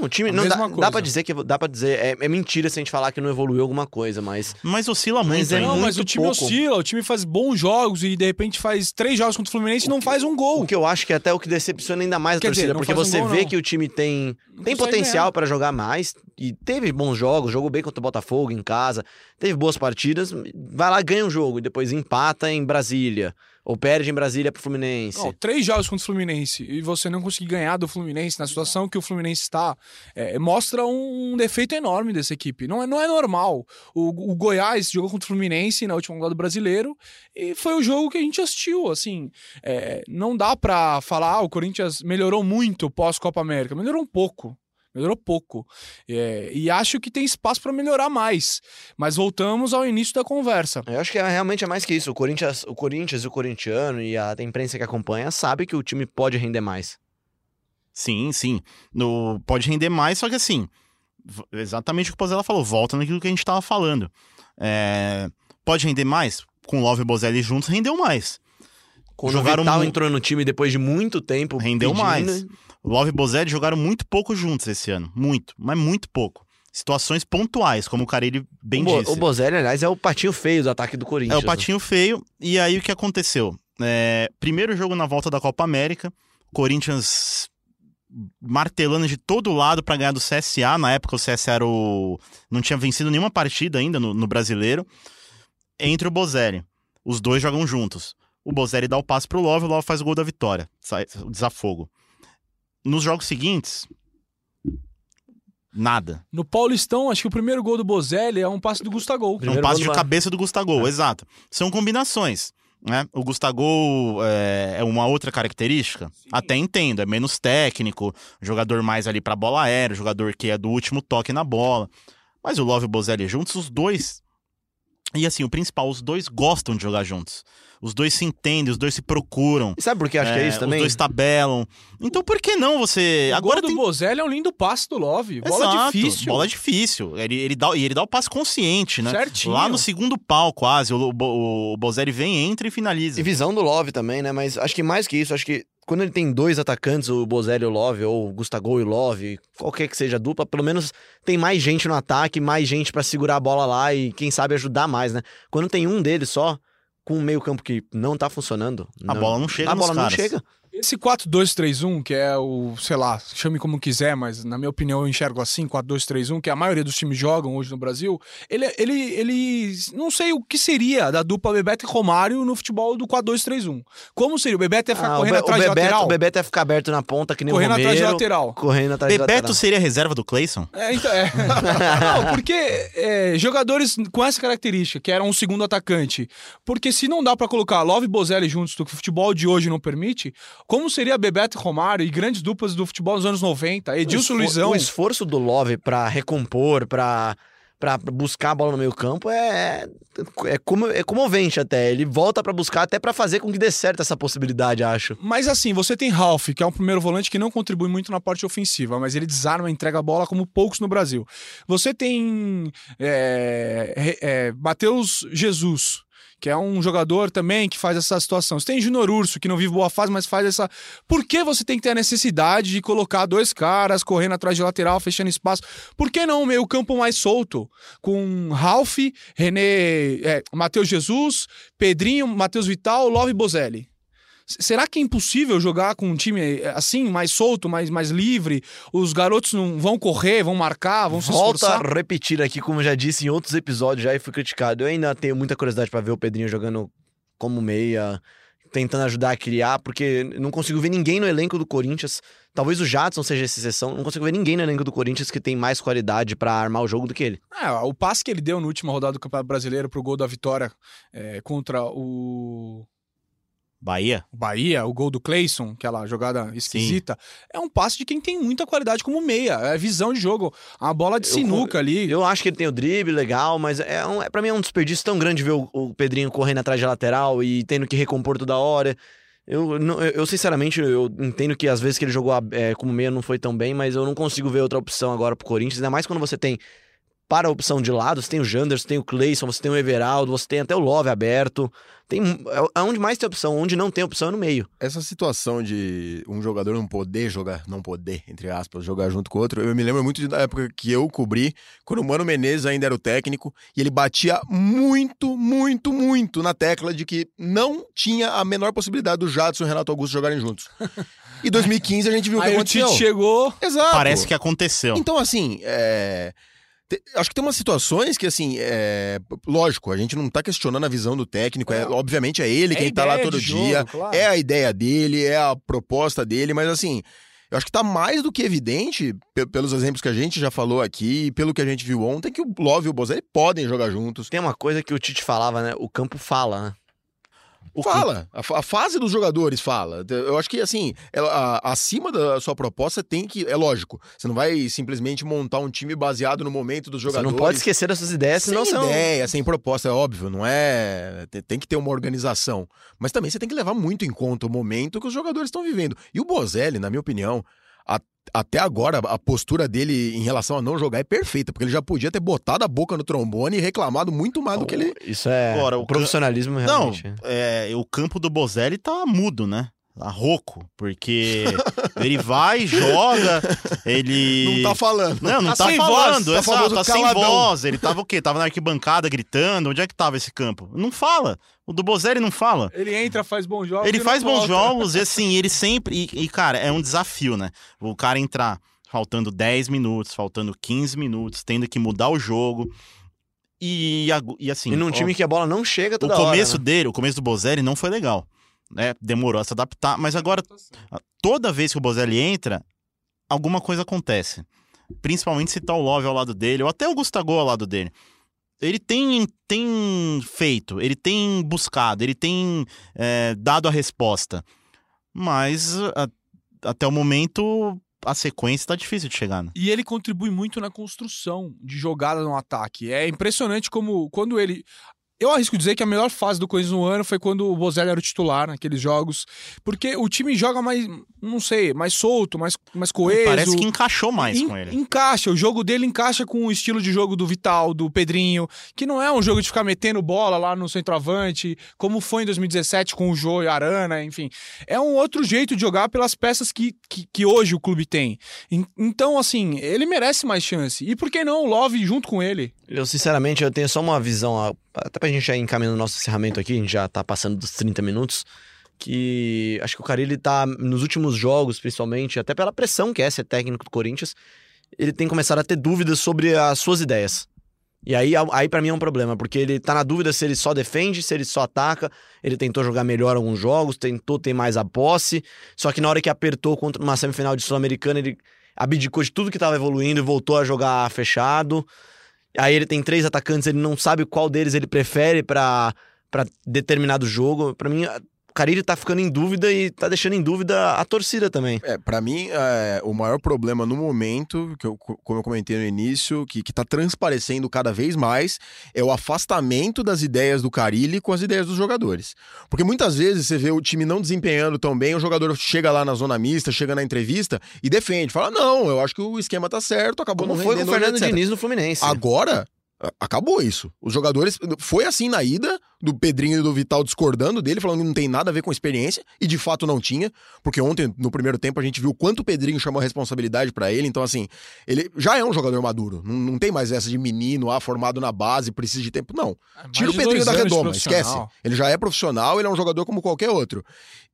O time A não dá, mesma dá coisa. para dizer que dá para dizer é, é mentira se a gente falar que não evoluiu alguma coisa, mas Mas oscila Mas muito é. Não, mas muito o time pouco. oscila, o time faz bons jogos e de repente faz três jogos contra o Fluminense e não faz um gol. o que eu acho que é até o que decepciona ainda mais a Quer torcida, dizer, não porque faz um você gol, vê não. que o time tem Não tem potencial para jogar mais e teve bons jogos, jogou bem contra o Botafogo em casa, teve boas partidas, vai lá ganha um jogo e depois empata em Brasília ou perde em Brasília pro Fluminense. Não, três jogos contra o Fluminense e você não conseguir ganhar do Fluminense na situação que o Fluminense está, é, mostra um, defeito enorme dessa equipe. Não é, não é normal. O, o Goiás jogou contra o Fluminense na última rodada do brasileiro e foi o jogo que a gente assistiu. Assim, é, não dá pra falar, ah, o Corinthians melhorou muito pós-Copa América. Melhorou um pouco. Melhorou pouco. É, e acho que tem espaço pra melhorar mais. Mas voltamos ao início da conversa. Eu acho que é, realmente é mais que isso. O Corinthians, o Corinthians e o corintiano e a imprensa que acompanha sabe que o time pode render mais. Sim, sim. No, pode render mais, só que assim, exatamente o que o Pozella falou, volta naquilo que a gente tava falando. É, pode render mais? Com Love e Bozelli juntos, rendeu mais. Quando Jogaram o Vital mu- entrou no time depois de muito tempo, Rendeu pedindo, mais. Love e Bozelli jogaram muito pouco juntos esse ano. Muito, mas muito pouco. Situações pontuais, como o Carilli bem o, Bo, disse. o Bozelli, aliás, é o patinho feio do ataque do É Corinthians. o patinho feio. E aí o que aconteceu? É, primeiro jogo na volta da Copa América, Corinthians martelando de todo lado para ganhar do CSA. Na época o CSA era o... não tinha vencido nenhuma partida ainda no, no brasileiro. Entre o Bozelli. Os dois jogam juntos. O Bozelli dá o passe pro Love, o Love faz o gol da vitória. Sai, o desafogo. Nos jogos seguintes, nada. No Paulistão, acho que o primeiro gol do Bozelli é um passe do Gustavo. É um Primeiro passe de cabeça do Gustavo, exato. São combinações. Né? O Gustavo é, é uma outra característica? Até entendo, é menos técnico, jogador mais ali pra bola aérea, jogador que é do último toque na bola. Mas o Love e o Bozelli juntos, os dois. E assim, o principal, os dois gostam de jogar juntos. Os dois se entendem, os dois se procuram. E sabe por que acho que é isso também? Os dois tabelam. Então por que não você. O Agora gol do tem Bozelli é um lindo passe do Love. Bola Exato, difícil. Bola difícil. Ele, ele dá, e ele dá o passe consciente, né? Certinho. Lá no segundo pau, quase. O, o, o Bozelli vem, entra e finaliza. E visão do Love também, né? Mas acho que mais que isso, acho que quando ele tem dois atacantes, o Bozelli e o Love, ou o Gustavo e o Love, qualquer que seja a dupla, pelo menos tem mais gente no ataque, mais gente pra segurar a bola lá e quem sabe ajudar mais, né? Quando tem um deles só, com um meio campo que não tá funcionando... A bola não chega A bola não caras. chega. Esse 4-2-3-1, que é o, sei lá, chame como quiser, mas na minha opinião eu enxergo assim, 4-2-3-1, que a maioria dos times jogam hoje no Brasil, ele, ele, ele não sei o que seria da dupla Bebeto e Romário no futebol do 4-2-3-1. Como seria? O Bebeto ia ficar Ah, correndo atrás o de Bebeto, lateral? o Bebeto ia ficar aberto na ponta, que nem Correndo o atrás Romero. de lateral. Correndo atrás de Bebeto lateral. seria reserva do Clayson? É, então, é. não, porque é, jogadores com essa característica, que eram um segundo atacante, porque se não dá pra colocar Love e Bozelli juntos, do que o futebol de hoje não permite, como seria Bebeto e Romário e grandes duplas do futebol dos anos 90, Edilson o Luizão. O esforço do Love pra recompor, pra, pra buscar a bola no meio campo é, é, como, é comovente até. Ele volta pra buscar até pra fazer com que dê certo essa possibilidade, acho. Mas assim, você tem Ralph, que é um primeiro volante que não contribui muito na parte ofensiva, mas ele desarma e entrega a bola como poucos no Brasil. Você tem é, é, Matheus Jesus, que é um jogador também que faz essa situação. Você tem Júnior Urso, que não vive boa fase, mas faz essa. Por que você tem que ter a necessidade de colocar dois caras correndo atrás de lateral, fechando espaço? Por que não o meio campo mais solto? Com Ralph, René, é, Matheus Jesus, Pedrinho, Matheus Vital, Love Bozelli. Será que é impossível jogar com um time eh, assim, mais solto, mais, mais livre? Os garotos não vão correr, vão marcar, vão se Volta esforçar? a repetir aqui, como já disse em outros episódios já e fui criticado. Eu ainda tenho muita curiosidade pra ver o Pedrinho jogando como meia, tentando ajudar a criar, porque não consigo ver ninguém no elenco do Corinthians. Talvez o Jadson seja essa exceção. Não consigo ver ninguém no elenco do Corinthians que tem mais qualidade pra armar o jogo do que ele. É, o passe que ele deu na última rodada do Campeonato Brasileiro pro gol da vitória eh, contra o Bahia? Bahia, o gol do Clayson, aquela jogada esquisita, é um passe de quem tem muita qualidade como meia. É visão de jogo. A bola de Eu- sinuca ali. Eu acho que ele tem o drible legal, mas é, um, é para mim é um desperdício tão grande ver o, o Pedrinho correndo atrás de lateral e tendo que recompor toda hora. Eu, não- eu, eu, sinceramente, eu entendo que às vezes que ele jogou é, como meia não foi tão bem, mas eu não consigo ver outra opção agora pro Corinthians, ainda mais quando você tem para a opção de lado, você tem o Janderson, você tem o Cleison, você tem o Everaldo, você tem até o Love aberto. Tem, é onde mais tem opção, onde não tem opção é no meio. Essa situação de um jogador não poder jogar, não poder, entre aspas, jogar junto com o outro, eu me lembro muito da época que eu cobri, quando o Mano Menezes ainda era o técnico, e ele batia muito, muito, muito na tecla de que não tinha a menor possibilidade do Jadson e o Renato Augusto jogarem juntos. E 2015 a gente viu o que Aí o aconteceu. Tite chegou. Exato. Parece que aconteceu. Então, assim, é, acho que tem umas situações que, assim, é, lógico, a gente não tá questionando a visão do técnico, é, obviamente é ele É quem tá lá todo dia, jogo, claro. é a ideia dele, é a proposta dele, mas assim, eu acho que tá mais do que evidente, pe- pelos exemplos que a gente já falou aqui, pelo que a gente viu ontem, que o Love e o Bozelli podem jogar juntos. Tem uma coisa que o Tite falava, né? O campo fala, né? O Fala, a, a fase dos jogadores fala. Eu acho que, assim, ela- a- acima da sua proposta tem que. É lógico, você não vai simplesmente montar um time baseado no momento dos Você jogadores. não pode esquecer das suas ideias, senão sem você não... ideia, sem proposta, é óbvio, não é. Tem, tem que ter uma organização. Mas também você tem que levar muito em conta o momento que os jogadores estão vivendo. E o Bozelli, na minha opinião, a- até agora, a postura dele em relação a não jogar é perfeita, porque ele já podia ter botado a boca no trombone e reclamado muito mais do que ele. Isso é Agora, o o profissionalismo Não, realmente. é, o campo do Bozelli tá mudo, né? Rouco, porque ele vai, joga, ele... Não tá falando. Não, não Tá tá, sem falando, voz, tá exato, tá sem voz. Ele tava o quê? Tava na arquibancada gritando. Onde é que tava esse campo? Não fala. O do Bozelli não fala. Ele entra, faz bons jogos. Ele e não faz bons volta. jogos e assim, ele sempre. E, e, cara, é um desafio, né? O cara entrar faltando 10 minutos, faltando 15 minutos, tendo que mudar o jogo. E, e assim. E num ó, time que a bola não chega o toda começo hora. né? dele, o começo do Bozelli não foi legal. Né? Demorou a se adaptar, mas agora, toda vez que o Bozelli entra, alguma coisa acontece. Principalmente se tá o Love ao lado dele, ou até o Gustavo ao lado dele. Ele tem, tem feito, ele tem buscado, ele tem é, dado a resposta. Mas a- até o momento a sequência tá difícil de chegar. Né? E ele contribui muito na construção de jogada no ataque. É impressionante como quando ele. Eu arrisco dizer que a melhor fase do Corinthians no ano foi quando o Bozelli era o titular naqueles jogos. Porque o time joga mais, não sei, mais solto, mais, mais coeso. Parece que encaixou mais En- com ele. Encaixa, o jogo dele encaixa com o estilo de jogo do Vital, do Pedrinho, que não é um jogo de ficar metendo bola lá no centroavante, como foi em 2017 com o Jô e a Arana, enfim. É um outro jeito de jogar pelas peças que, que, que hoje o clube tem. En- Então, assim, ele merece mais chance. E por que não o Love junto com ele? Eu, sinceramente, eu tenho só uma visão, até pra gente já encaminhando o nosso encerramento aqui, a gente já tá passando dos 30 minutos, que acho que o Carilli tá nos últimos jogos, principalmente, até pela pressão que é ser técnico do Corinthians, ele tem começado a ter dúvidas sobre as suas ideias. E aí, aí para mim é um problema, porque ele tá na dúvida se ele só defende, se ele só ataca. Ele tentou jogar melhor alguns jogos, tentou ter mais a posse, só que na hora que apertou contra uma semifinal de Sul-Americana, ele abdicou de tudo que tava evoluindo e voltou a jogar fechado. Aí ele tem três atacantes, ele não sabe qual deles ele prefere para determinado jogo. Para mim, o Carille tá ficando em dúvida e tá deixando em dúvida a torcida também. É, para mim, é, o maior problema no momento, que eu, como eu comentei no início, que, que tá transparecendo cada vez mais, é o afastamento das ideias do Carilli com as ideias dos jogadores. Porque muitas vezes você vê o time não desempenhando tão bem, o jogador chega lá na zona mista, chega na entrevista e defende, fala: não, eu acho que o esquema tá certo, acabou Como não foi com o Fernando etc. Diniz no Fluminense. Agora, acabou isso. Os jogadores. Foi assim na ida, do Pedrinho e do Vital discordando dele, falando que não tem nada a ver com experiência, e de fato não tinha, porque ontem, no primeiro tempo, a gente viu quanto o Pedrinho chamou a responsabilidade pra ele. Então, assim, ele já é um jogador maduro. Não, não tem mais essa de menino, ah, formado na base, precisa de tempo. Não. Tira o Pedrinho da redoma, esquece. Ele já é profissional, ele é um jogador como qualquer outro.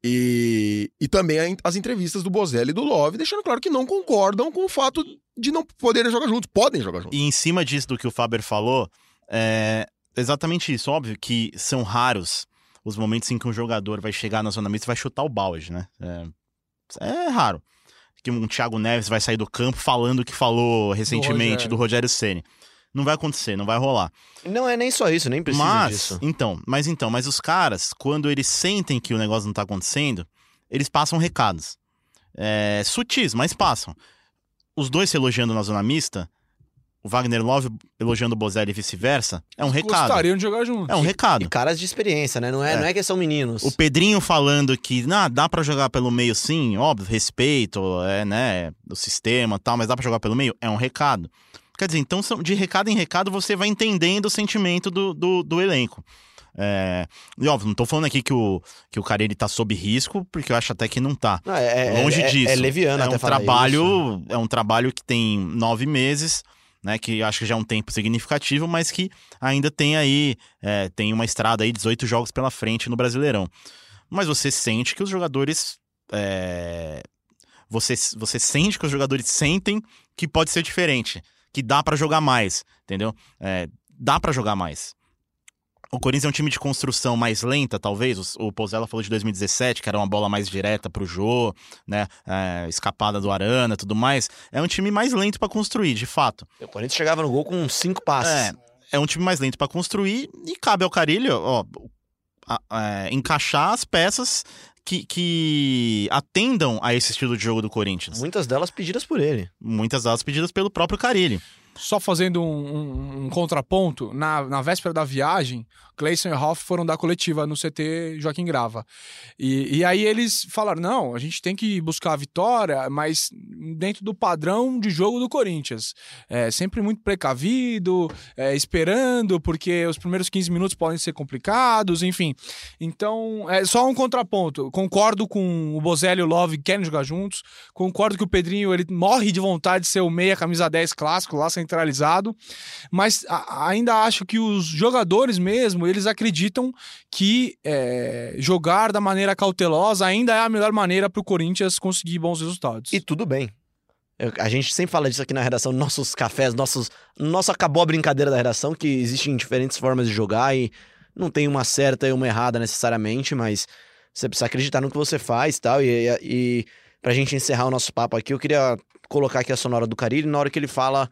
E, e também as entrevistas do Bozelli e do Love, deixando claro que não concordam com o fato de não poderem jogar juntos. Podem jogar juntos. E em cima disso do que o Faber falou, é exatamente isso. Óbvio que são raros os momentos em que um jogador vai chegar na zona mista e vai chutar o balde, né? É, é raro. Que um Thiago Neves vai sair do campo falando o que falou recentemente do Rogério Ceni. Não vai acontecer, não vai rolar. Não é nem só isso, nem precisa mas, disso. então, mas então, mas os caras, quando eles sentem que o negócio não tá acontecendo, eles passam recados. É, sutis, mas passam. Os dois se elogiando na zona mista, o Wagner Love elogiando o Bozelli e vice-versa, é um recado. Gostariam de jogar junto. É um E recado. caras de experiência, né? Não é, É. Não é que são meninos. O Pedrinho falando que ah, dá pra jogar pelo meio sim, óbvio, respeito, é, né, o sistema e tal, mas dá pra jogar pelo meio, é um recado. Quer dizer, então são- de recado em recado você vai entendendo o sentimento do, do, do elenco. É, e óbvio, não tô falando aqui que o, que o Carille tá sob risco, porque eu acho até que não tá. Não, é, é- Longe é- disso. É leviano é até um falar trabalho, isso. É um trabalho que tem nove meses, né? Que acho que já é um tempo significativo, mas que ainda tem aí, é, tem uma estrada aí, 18 jogos pela frente no Brasileirão. Mas você sente que os jogadores. é, você, você sente que os jogadores sentem que pode ser diferente, que dá pra jogar mais, entendeu? É, dá pra jogar mais. O Corinthians é um time de construção mais lenta, talvez. O, o Pozella falou de 2017, que era uma bola mais direta pro Jô, né? É, escapada do Arana e tudo mais. É um time mais lento pra construir, de fato. O Corinthians chegava no gol com cinco passes. É, é um time mais lento pra construir e cabe ao Carilho, ó, a- é, encaixar as peças que, que atendam a esse estilo de jogo do Corinthians. Muitas delas pedidas por ele. Muitas delas pedidas pelo próprio Carilli. Só fazendo um, um- um contraponto, na, na véspera da viagem, Clayson e Hoff foram dar coletiva no CT Joaquim Grava. E, e aí eles falaram: não, a gente tem que buscar a vitória, mas dentro do padrão de jogo do Corinthians. É, sempre muito precavido, é, esperando, porque os primeiros 15 minutos podem ser complicados, enfim. Então, é só um contraponto. Concordo com o Bozelli e o Love que querem jogar juntos. Concordo que o Pedrinho ele morre de vontade de ser o meia camisa 10 clássico lá centralizado, mas a- ainda acho que os jogadores mesmo, eles acreditam que é, jogar da maneira cautelosa ainda é a melhor maneira para o Corinthians conseguir bons resultados. E tudo bem. Eu- a gente sempre fala disso aqui na redação, nossos cafés, nossos. Nosso acabou a brincadeira da redação, que existem diferentes formas de jogar e não tem uma certa e uma errada necessariamente, mas você precisa acreditar no que você faz tal, e. E pra gente encerrar o nosso papo aqui, eu queria colocar aqui a sonora do Carilli na hora que ele fala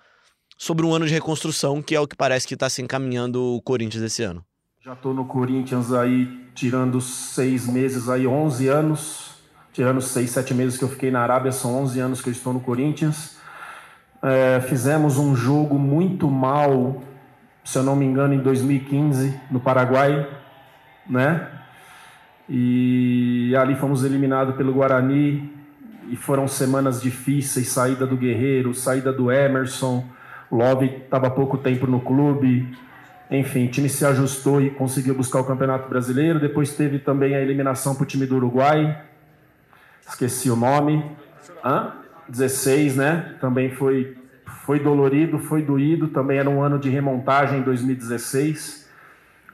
sobre um ano de reconstrução, que é o que parece que tá se encaminhando o Corinthians esse ano. Já tô no Corinthians aí, tirando seis meses aí, 11 anos. Tirando seis, sete meses que eu fiquei na Arábia, são 11 anos que eu estou no Corinthians. É, fizemos um jogo muito mal, se eu não me engano, em 2015, no Paraguai, né? E ali fomos eliminados pelo Guarani. E foram semanas difíceis, saída do Guerreiro, saída do Emerson. Love estava pouco tempo no clube. Enfim, o time se ajustou e conseguiu buscar o Campeonato Brasileiro. Depois teve também a eliminação para o time do Uruguai. Esqueci o nome. Hã? 16, né? Também foi, foi dolorido, foi doído. Também era um ano de remontagem em 2016.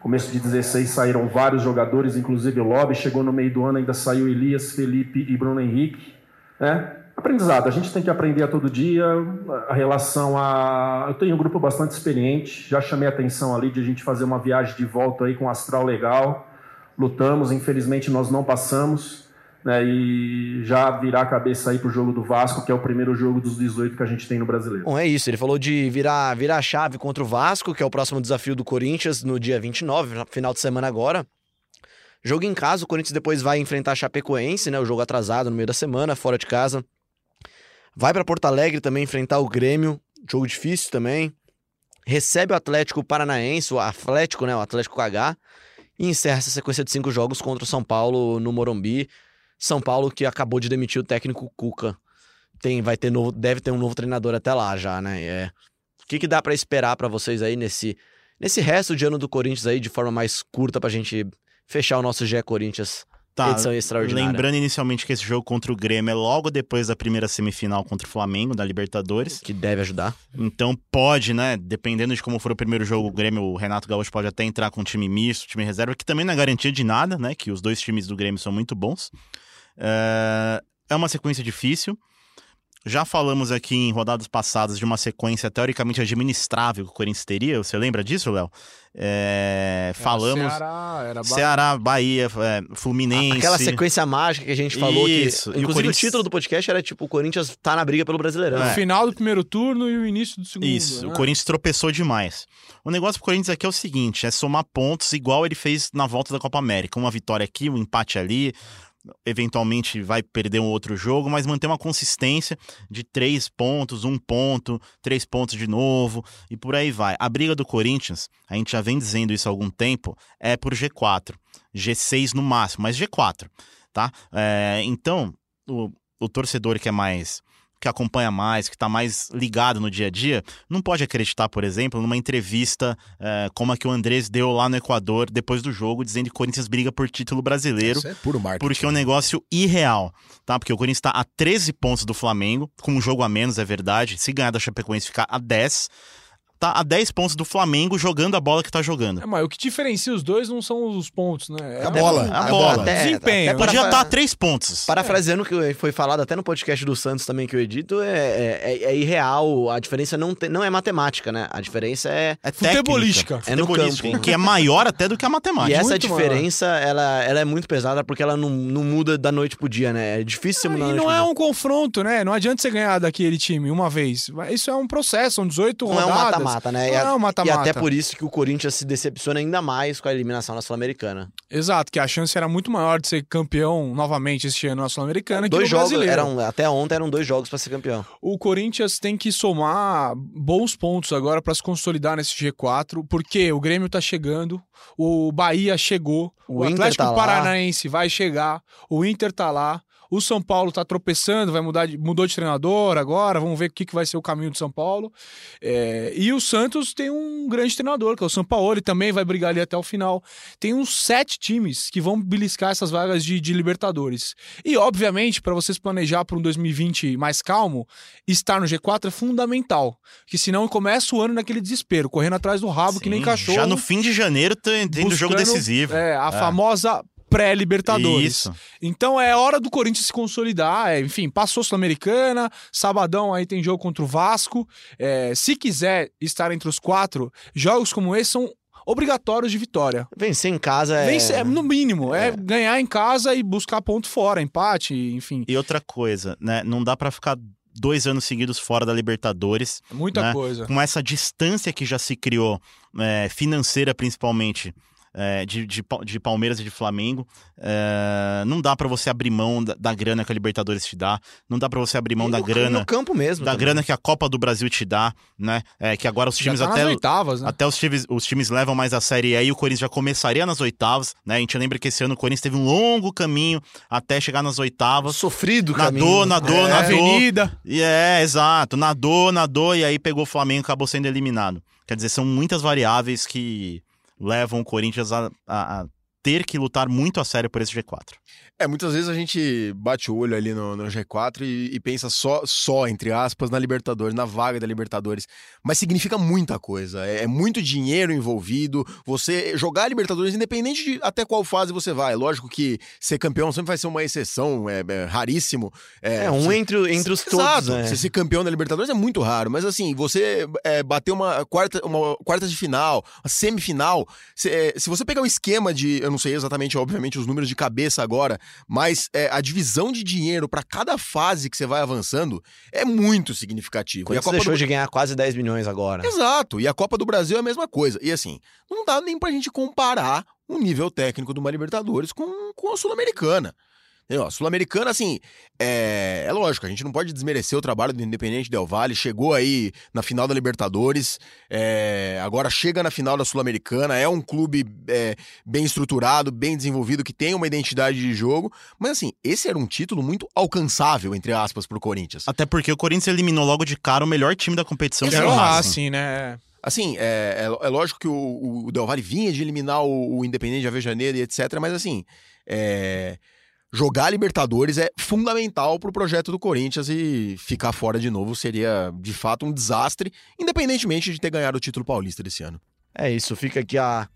Começo de 16 saíram vários jogadores, inclusive o Lobby. Chegou no meio do ano, ainda saiu Elias, Felipe e Bruno Henrique. Né? Aprendizado, a gente tem que aprender a todo dia. A relação a. Eu tenho um grupo bastante experiente, já chamei a atenção ali de a gente fazer uma viagem de volta aí com um astral legal. Lutamos, infelizmente nós não passamos. Né, e já virar a cabeça aí pro jogo do Vasco, que é o primeiro jogo dos 18 que a gente tem no brasileiro. Bom, é isso. Ele falou de virar, virar a chave contra o Vasco, que é o próximo desafio do Corinthians no dia 29, final de semana agora. Jogo em casa, o Corinthians depois vai enfrentar a Chapecoense, né? O jogo atrasado no meio da semana, fora de casa. Vai para Porto Alegre também enfrentar o Grêmio, jogo difícil também. Recebe o Atlético Paranaense, o Atlético, né? O Atlético H. E encerra essa sequência de cinco jogos contra o São Paulo no Morumbi. São Paulo que acabou de demitir o técnico Cuca. Tem, vai ter novo, deve ter um novo treinador até lá já, né? É. O que, que dá para esperar para vocês aí nesse, nesse resto de ano do Corinthians aí, de forma mais curta pra gente fechar o nosso GE Corinthians Tá, edição extraordinária? lembrando inicialmente que esse jogo contra o Grêmio é logo depois da primeira semifinal contra o Flamengo, da Libertadores. Que deve ajudar. Então pode, né? Dependendo de como for o primeiro jogo, o Grêmio, o Renato Gaúcho pode até entrar com um time misto, time reserva, que também não é garantia de nada, né? Que os dois times do Grêmio são muito bons. É, é uma sequência difícil. Já falamos aqui em rodadas passadas de uma sequência teoricamente administrável que o Corinthians teria. Você lembra disso, Léo? É, falamos. Ceará, era Bahia. Ceará, Bahia, é, Fluminense. Aquela sequência mágica que a gente falou Isso. E que. o Inclusive, o, Corinthians- título do podcast era tipo: o Corinthians tá na briga pelo Brasileirão. O final do primeiro turno e o início do segundo. Isso, né? o Corinthians tropeçou demais. O negócio pro Corinthians aqui é o seguinte: é somar pontos igual ele fez na volta da Copa América. Uma vitória aqui, um empate ali. Eventualmente vai perder um outro jogo, mas manter uma consistência de três pontos, um ponto, três pontos de novo e por aí vai. A briga do Corinthians, a gente já vem dizendo isso há algum tempo, é por G4, G6 no máximo, mas G4, tá? É, então, o, o torcedor que é mais que acompanha mais, que está mais ligado no dia a dia, não pode acreditar, por exemplo, numa entrevista eh, como a que o Andrés deu lá no Equador depois do jogo, dizendo que o Corinthians briga por título brasileiro. Isso é puro marketing. Porque é um negócio irreal, tá? Porque o Corinthians está a 13 pontos do Flamengo, com um jogo a menos, é verdade. Se ganhar da Chapecoense, ficar a 10. Tá a 10 pontos do Flamengo jogando a bola que tá jogando. É, mas o que diferencia os dois não são os pontos, né? É a bola, a é bola. Até- Desempenho. até para- Podia estar a 3 pontos. Parafraseando o que foi falado até no podcast do Santos também que eu edito, é, é, é irreal. A diferença não, tem- não é matemática, né? A diferença é. É técnica. Futebolística. É no Futebolística, campo. Que é maior até do que a E matemática. essa muito diferença, ela, ela é muito pesada porque ela não, não muda da noite pro dia, né? É difícil você Ah, mudar da e não é um confronto, né? Não adianta você ganhar daquele time uma vez. Isso é um processo, são 18 Não é um rodadas. Mata-mata, né? Não a- um E mata-mata. até por isso que o Corinthians se decepciona ainda mais com a eliminação na Sul-Americana. Exato, que a chance era muito maior de ser campeão novamente este ano na Sul-Americana que Dois no jogos, brasileiro. eram, até ontem eram dois jogos pra ser campeão. O Corinthians tem que somar bons pontos agora para se consolidar nesse G4, porque o Grêmio tá chegando, o Bahia chegou, O o, Atlético tá. Paranaense vai chegar, o Inter tá lá. O São Paulo tá tropeçando, vai mudar de, mudou de treinador agora, vamos ver o que, que vai ser o caminho do São Paulo. É, e o Santos tem um grande treinador, que é o São Paulo, ele também vai brigar ali até o final. Tem uns sete times que vão beliscar essas vagas de, de Libertadores. E, obviamente, para vocês planejar para um 2020 mais calmo, estar no G4 é fundamental. Que senão começa o ano naquele desespero, correndo atrás do rabo que nem Sim, cachorro. Já no fim de janeiro tem, tem o jogo decisivo. É, a famosa pré-Libertadores. Isso. Então é hora do Corinthians se consolidar. é, enfim, passou Sul-Americana, sabadão aí tem jogo contra o Vasco. É, se quiser estar entre os quatro, jogos como esse são obrigatórios de vitória. Vencer em casa é. Vence- é, no mínimo, é. ganhar em casa e buscar ponto fora, empate, enfim, E outra coisa, né? Não dá pra ficar dois anos seguidos fora da Libertadores. muita Né? coisa. Com essa distância que já se criou, é, financeira principalmente, é, de, de, de Palmeiras e de Flamengo, é, não dá pra você abrir mão da, da grana que a Libertadores te dá, não dá pra você abrir mão E da no- grana. No campo mesmo. Da também. grana que a Copa do Brasil te dá, né? É, que agora os times tá até. oitavas, né? Até os times, os times levam mais a série e aí o Corinthians já começaria nas oitavas, né? A gente lembra que esse ano o Corinthians teve um longo caminho até chegar nas oitavas. Sofrido Nadou, caminho. nadou, É, nadou. Avenida. E é, exato. Nadou, nadou e aí pegou o Flamengo e acabou sendo eliminado. Quer dizer, são muitas variáveis que levam o Corinthians a, a- a ter que lutar muito a sério por esse G4. É, muitas vezes a gente bate o olho ali no, no G4 e, e, pensa só, só, entre aspas, na Libertadores, na vaga da Libertadores. Mas significa muita coisa. É, é muito dinheiro envolvido. Você jogar a Libertadores, independente de até qual fase você vai. Lógico que ser campeão sempre vai ser uma exceção, é, é raríssimo. É, é um você, entre, entre os todos. Exato. Né? Você ser campeão da Libertadores é muito raro. Mas assim, você é, bater uma quarta, uma quarta de final, uma semifinal. Se, é, se você pegar um esquema de. Eu não sei exatamente, obviamente, os números de cabeça agora mas é, a divisão de dinheiro para cada fase que você vai avançando é muito significativo. Quando e a Copa deixou do... de ganhar quase 10 milhões agora. Exato. E a Copa do Brasil é a mesma coisa. E assim, não dá nem pra gente comparar o nível técnico de uma Libertadores com, com a Sul-Americana. A Sul-Americana, assim, é, é, lógico, a gente não pode desmerecer o trabalho do Independente Del Valle. Chegou aí na final da Libertadores, é, agora chega na final da Sul-Americana. É um clube é, bem estruturado, bem desenvolvido, que tem uma identidade de jogo. Mas, assim, esse era um título muito alcançável, entre aspas, pro Corinthians. Até porque o Corinthians eliminou logo de cara o melhor time da competição. Que era o Racing, né? Assim, é, é, é, lógico que o, o Del Valle vinha de eliminar o, o Independente de Avejaneira e etc, mas assim, é, jogar Libertadores é fundamental para o projeto do Corinthians e ficar fora de novo seria de fato um desastre, independentemente de ter ganhado o título paulista desse ano. É isso, fica aqui a,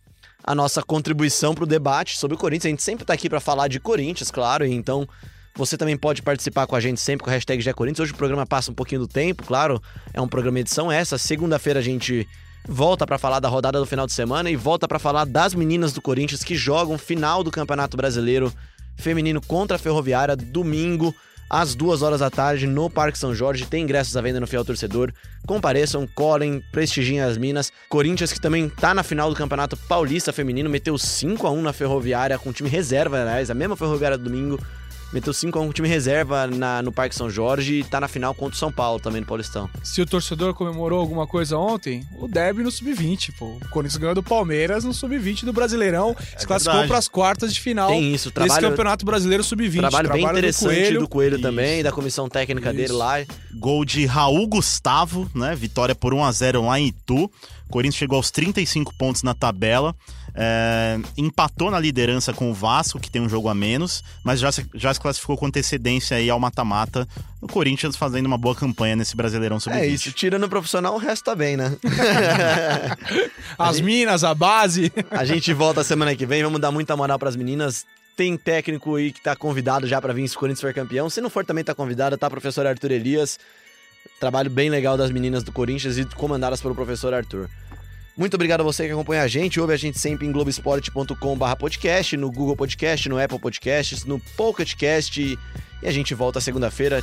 a nossa contribuição para o debate sobre o Corinthians. A gente sempre está aqui para falar de Corinthians, claro, então você também pode participar com a gente sempre com a hashtag Corinthians. Hoje o programa passa um pouquinho do tempo, claro, é um programa edição essa. Segunda-feira a gente volta para falar da rodada do final de semana e volta para falar das meninas do Corinthians que jogam final do Campeonato Brasileiro feminino contra a Ferroviária, domingo, às duas horas da tarde, no Parque São Jorge. Tem ingressos à venda no Fiel Torcedor. Compareçam, colhem, prestigiem as minas. Corinthians, que também tá na final do Campeonato Paulista Feminino, meteu 5 a 1 na Ferroviária, com time reserva, aliás, a mesma Ferroviária do domingo meteu 5x1 com o time reserva na, no Parque São Jorge e tá na final contra o São Paulo também no Paulistão. Se o torcedor comemorou alguma coisa ontem, o derby no Sub-20, pô. O Corinthians ganhou do Palmeiras no Sub-20 do Brasileirão, é se classificou para as quartas de final Tem isso, trabalho, desse Campeonato Brasileiro Sub-20. Trabalho, bem interessante do Coelho, do Coelho também, da comissão técnica isso. dele lá. Gol de Raul Gustavo, né? Vitória por 1 a 0 lá em Itu. O Corinthians chegou aos 35 pontos na tabela. É, empatou na liderança com o Vasco, que tem um jogo a menos, mas já se, já se classificou com antecedência aí ao mata-mata. O Corinthians fazendo uma boa campanha nesse Brasileirão sub -20. É isso, tirando o profissional, o resto tá bem, né? As minas, a base. a gente volta semana que vem, vamos dar muita moral para as meninas. Tem técnico aí que tá convidado já para vir se o Corinthians for campeão. Se não for, também tá convidado, tá? Professor Arthur Elias. Trabalho bem legal das meninas do Corinthians e comandadas pelo professor Arthur. Muito obrigado a você que acompanha a gente. Ouve a gente sempre em globesport.com.br podcast, no Google Podcast, no Apple Podcasts, no Pocket Cast. E a gente volta segunda-feira.